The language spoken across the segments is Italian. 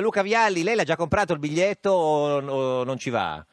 Luca Vialli, lei l'ha già comprato il biglietto o, o non ci va?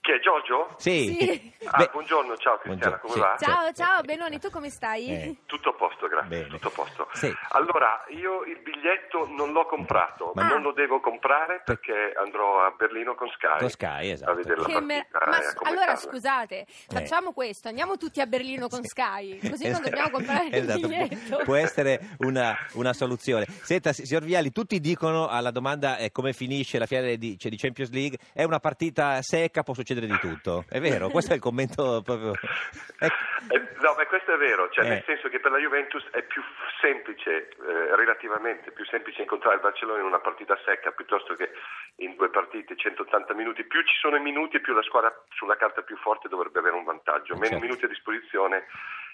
Chi è Giorgio? Sì. Sì. Ah, Beh, buongiorno, ciao Cristiana, buongiorno, come sì. va? Ciao, ciao, Benoni, tu come stai? Eh. Tutto a posto, Bene. tutto a posto. Sì. Allora, io il biglietto non l'ho comprato, Ma- non lo devo comprare perché andrò a Berlino con Sky. Con Sky, esatto. A vedere la Che mer- partita Ma e commentarla. allora scusate, facciamo questo, andiamo tutti a Berlino con Sky, così non dobbiamo comprare Esatto, il biglietto. Può essere una, una soluzione. Senta, si- signor Vialli, tutti dicono alla domanda eh, come finisce la finale di, cioè, di Champions League, è una partita secca, può succedere di tutto. È vero? Questo è il commento proprio... Ecco. Eh, no, beh, questo è vero, cioè Eh. nel senso che per la Juventus è più f- semplice, eh, relativamente più semplice incontrare il Barcellona in una partita secca piuttosto che in due partite 180 minuti. Più ci sono i minuti, più la squadra sulla carta più forte dovrebbe avere un vantaggio. Meno Certo. minuti a disposizione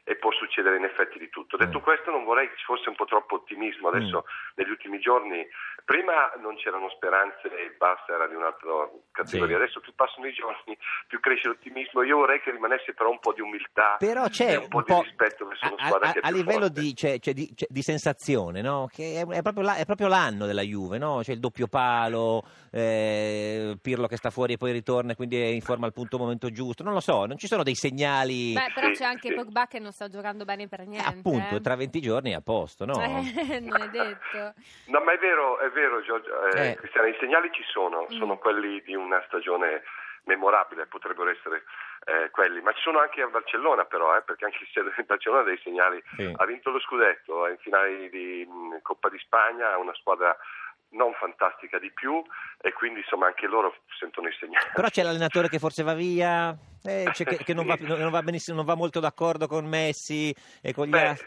e può succedere in effetti di tutto. Detto Mm. questo non vorrei che ci fosse un po' troppo ottimismo. Adesso negli ultimi giorni, prima non c'erano speranze e il Barça era di un'altra categoria. Sì. Adesso più passano i giorni, più cresce l'ottimismo. Io vorrei che rimanesse però un po' di umiltà Però c'è e un po' di rispetto verso una a, squadra a- che è a più livello forte. di, cioè, cioè di, cioè, di sensazione, no? Che è, è proprio la- è proprio l'anno della Juve, no? C'è il doppio palo, eh, Pirlo che sta fuori e poi ritorna e quindi è in forma al punto momento giusto. Non lo so, non ci sono dei segnali. Beh, però Sì, c'è anche sì. Pogba che non sta giocando bene per Eh, niente. appunto, eh. tra 20 giorni è a posto, no? Eh, non è detto. No, ma è vero, è vero, Giorgio, eh, Eh. Cristiano, i segnali ci sono, Mm. sono quelli di una stagione memorabile, potrebbero essere eh, quelli, ma ci sono anche a Barcellona però, eh, perché anche se Barcellona ha dei segnali, Sì. ha vinto lo scudetto, è in finale di mh, Coppa di Spagna, una squadra non fantastica di più e quindi insomma anche loro sentono i segnali. Però c'è l'allenatore che forse va via, eh, che, che non, va, non va benissimo, non va molto d'accordo con Messi e con gli altri.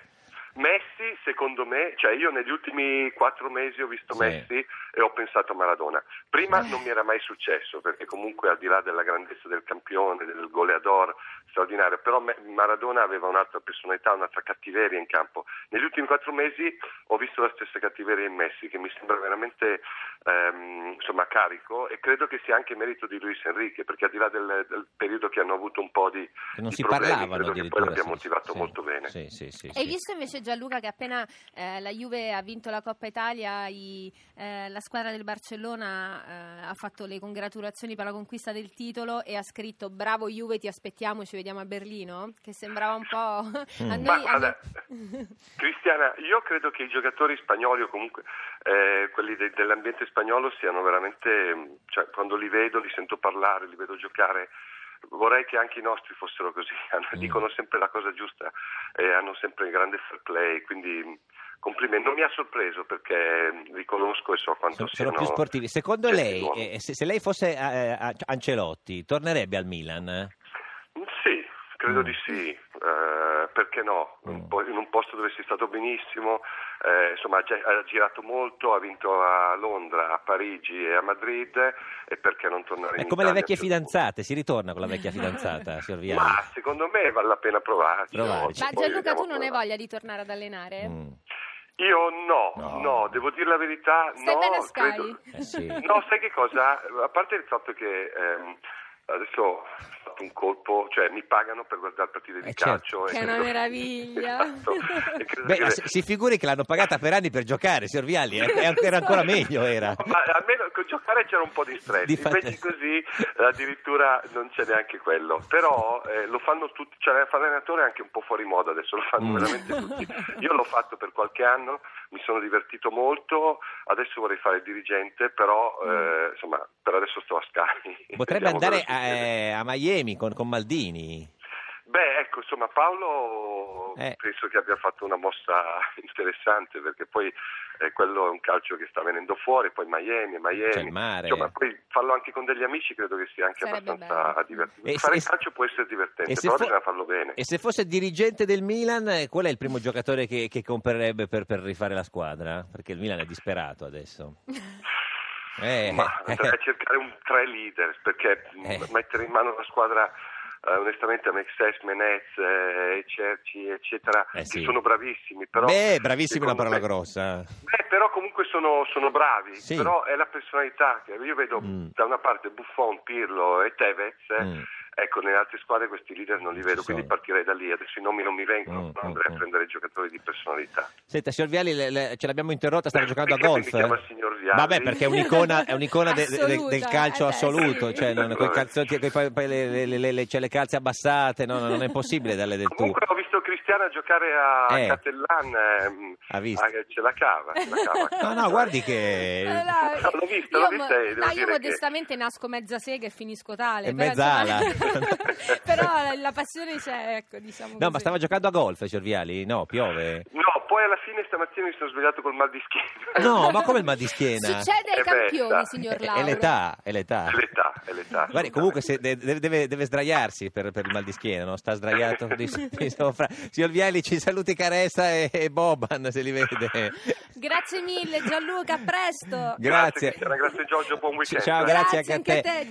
Messi, secondo me, cioè io negli ultimi quattro mesi ho visto Sì. Messi e ho pensato a Maradona. Prima non mi era mai successo, perché comunque al di là della grandezza del campione, del goleador straordinario, però Maradona aveva un'altra personalità, un'altra cattiveria in campo. Negli ultimi quattro mesi ho visto la stessa cattiveria in Messi, che mi sembra veramente ehm, insomma, carico e credo che sia anche merito di Luis Enrique, perché al di là del, del periodo che hanno avuto un po' di, Che non di si problemi, parlavano credo che poi l'abbia motivato sì, molto bene. Sì, sì, sì, Hai sì. visto invece Gianluca che appena eh, la Juve ha vinto la Coppa Italia, i- eh, la squadra del Barcellona eh, ha fatto le congratulazioni per la conquista del titolo e ha scritto bravo Juve ti aspettiamo, ci vediamo a Berlino? Che sembrava un po'... a Mm. noi- Ma, a noi- guarda, Cristiana, io credo che i giocatori spagnoli o comunque eh, quelli de- dell'ambiente spagnolo siano veramente, cioè, quando li vedo, li sento parlare, li vedo giocare, vorrei che anche i nostri fossero così, Mm. dicono sempre la cosa giusta e hanno sempre grande fair play, quindi mh, complimenti. Non mi ha sorpreso perché li conosco e so quanto Sono, sono più sportivi. Secondo genti lei, eh, se, se lei fosse eh, eh, Ancelotti, tornerebbe al Milan? Sì, credo Mm. di sì, eh, perché no? Mm. In un posto dove è stato benissimo, eh, insomma ha, gi- ha girato molto, ha vinto a Londra, a Parigi e a Madrid e perché non tornare È in come le Italia vecchie a un certo fidanzate, si ritorna con la vecchia fidanzata, signor? Vialli? Ma secondo me vale la pena provarci. Provarci. Ma Gianluca tu non come hai voglia di tornare ad allenare? Mm. Io no, No. no, devo dire la verità, Stai no, bene a Sky? credo- Eh sì. No, sai che cosa? A parte il fatto che ehm, adesso fatto un colpo, cioè mi pagano per guardare partite di Eh, certo. calcio. e Che è una meraviglia. Esatto. Beh, che- si figuri che l'hanno pagata per anni per giocare, signor Vialli, era ancora meglio, era. Ma almeno con giocare c'era un po' di stress, Di fatto- invece così eh, addirittura non c'è neanche quello. Però eh, lo fanno tutti, cioè fare allenatore è anche un po' fuori moda adesso, lo fanno Mm. veramente tutti. Io l'ho fatto per qualche anno, mi sono divertito molto, adesso vorrei fare il dirigente, però eh, insomma per adesso sto a Sky. Mm. Potrebbe andare a, a Miami con, con Maldini. Beh, ecco, insomma, Paolo Eh. penso che abbia fatto una mossa interessante perché poi eh, quello è un calcio che sta venendo fuori, poi Miami, Miami. C'è il mare. Insomma, poi farlo anche con degli amici credo che sia anche Sarebbe abbastanza bello. divertente. E se- Fare e il se- calcio può essere divertente, se però fo- bisogna farlo bene. E se fosse dirigente del Milan, eh, qual è il primo giocatore che, che comprerebbe per, per rifare la squadra? Perché il Milan è disperato adesso. Eh, Ma andrei a cercare un tre leader perché Eh. mettere in mano la squadra eh, onestamente Mexes, Menez, eh, Cerci, eccetera, Eh, sì. che sono bravissimi. Però, Beh, bravissima è una parola me- grossa. Beh, però comunque sono, sono bravi, Sì. però è la personalità che io vedo Mm. da una parte Buffon, Pirlo e Tevez, Mm. Ecco, nelle altre squadre questi leader non li vedo, quindi partirei da lì. Adesso i nomi non mi vengono, Mm, mm, andrei mm. a prendere giocatori di personalità. Senta, signor Viali, le- le- ce l'abbiamo interrotta, stava giocando a golf. mi chiama signor Viali? Vabbè, perché è un'icona, è un'icona de- de- del calcio eh assoluto, sì. cioè non, coi calzotti, poi le, le- le- le- c'è le calze abbassate, no, no, non è possibile darle del tu. Comunque ho visto Cristiana giocare a Eh. Catalan, ehm, Ha visto? ah, ce la cava, ce la cava. No, no, guardi che... Allora, No, l'ho visto, io l'ho visto devo no, io dire che- modestamente nasco mezza sega e finisco tale. E però, mezza insomma- ala. però la, passione c'è, ecco, diciamo No, così. ma stava giocando a golf, signor Viali? No, piove. No, poi alla fine stamattina mi sono svegliato col mal di schiena. No, ma come il mal di schiena? Succede ai Eh campioni, signor È Lauro. l'età, è l'età. È l'età, è l'età. Guardi, comunque deve, deve- deve sdraiarsi per, per il mal di schiena, no? Sta sdraiato di, di sopra. Signor Viali, ci saluti Caressa e, e Boban, se li vede. Grazie mille Gianluca, a presto. Grazie. Cristiana, grazie Giorgio, buon weekend. Ciao, grazie Grazie anche a anche te. a te.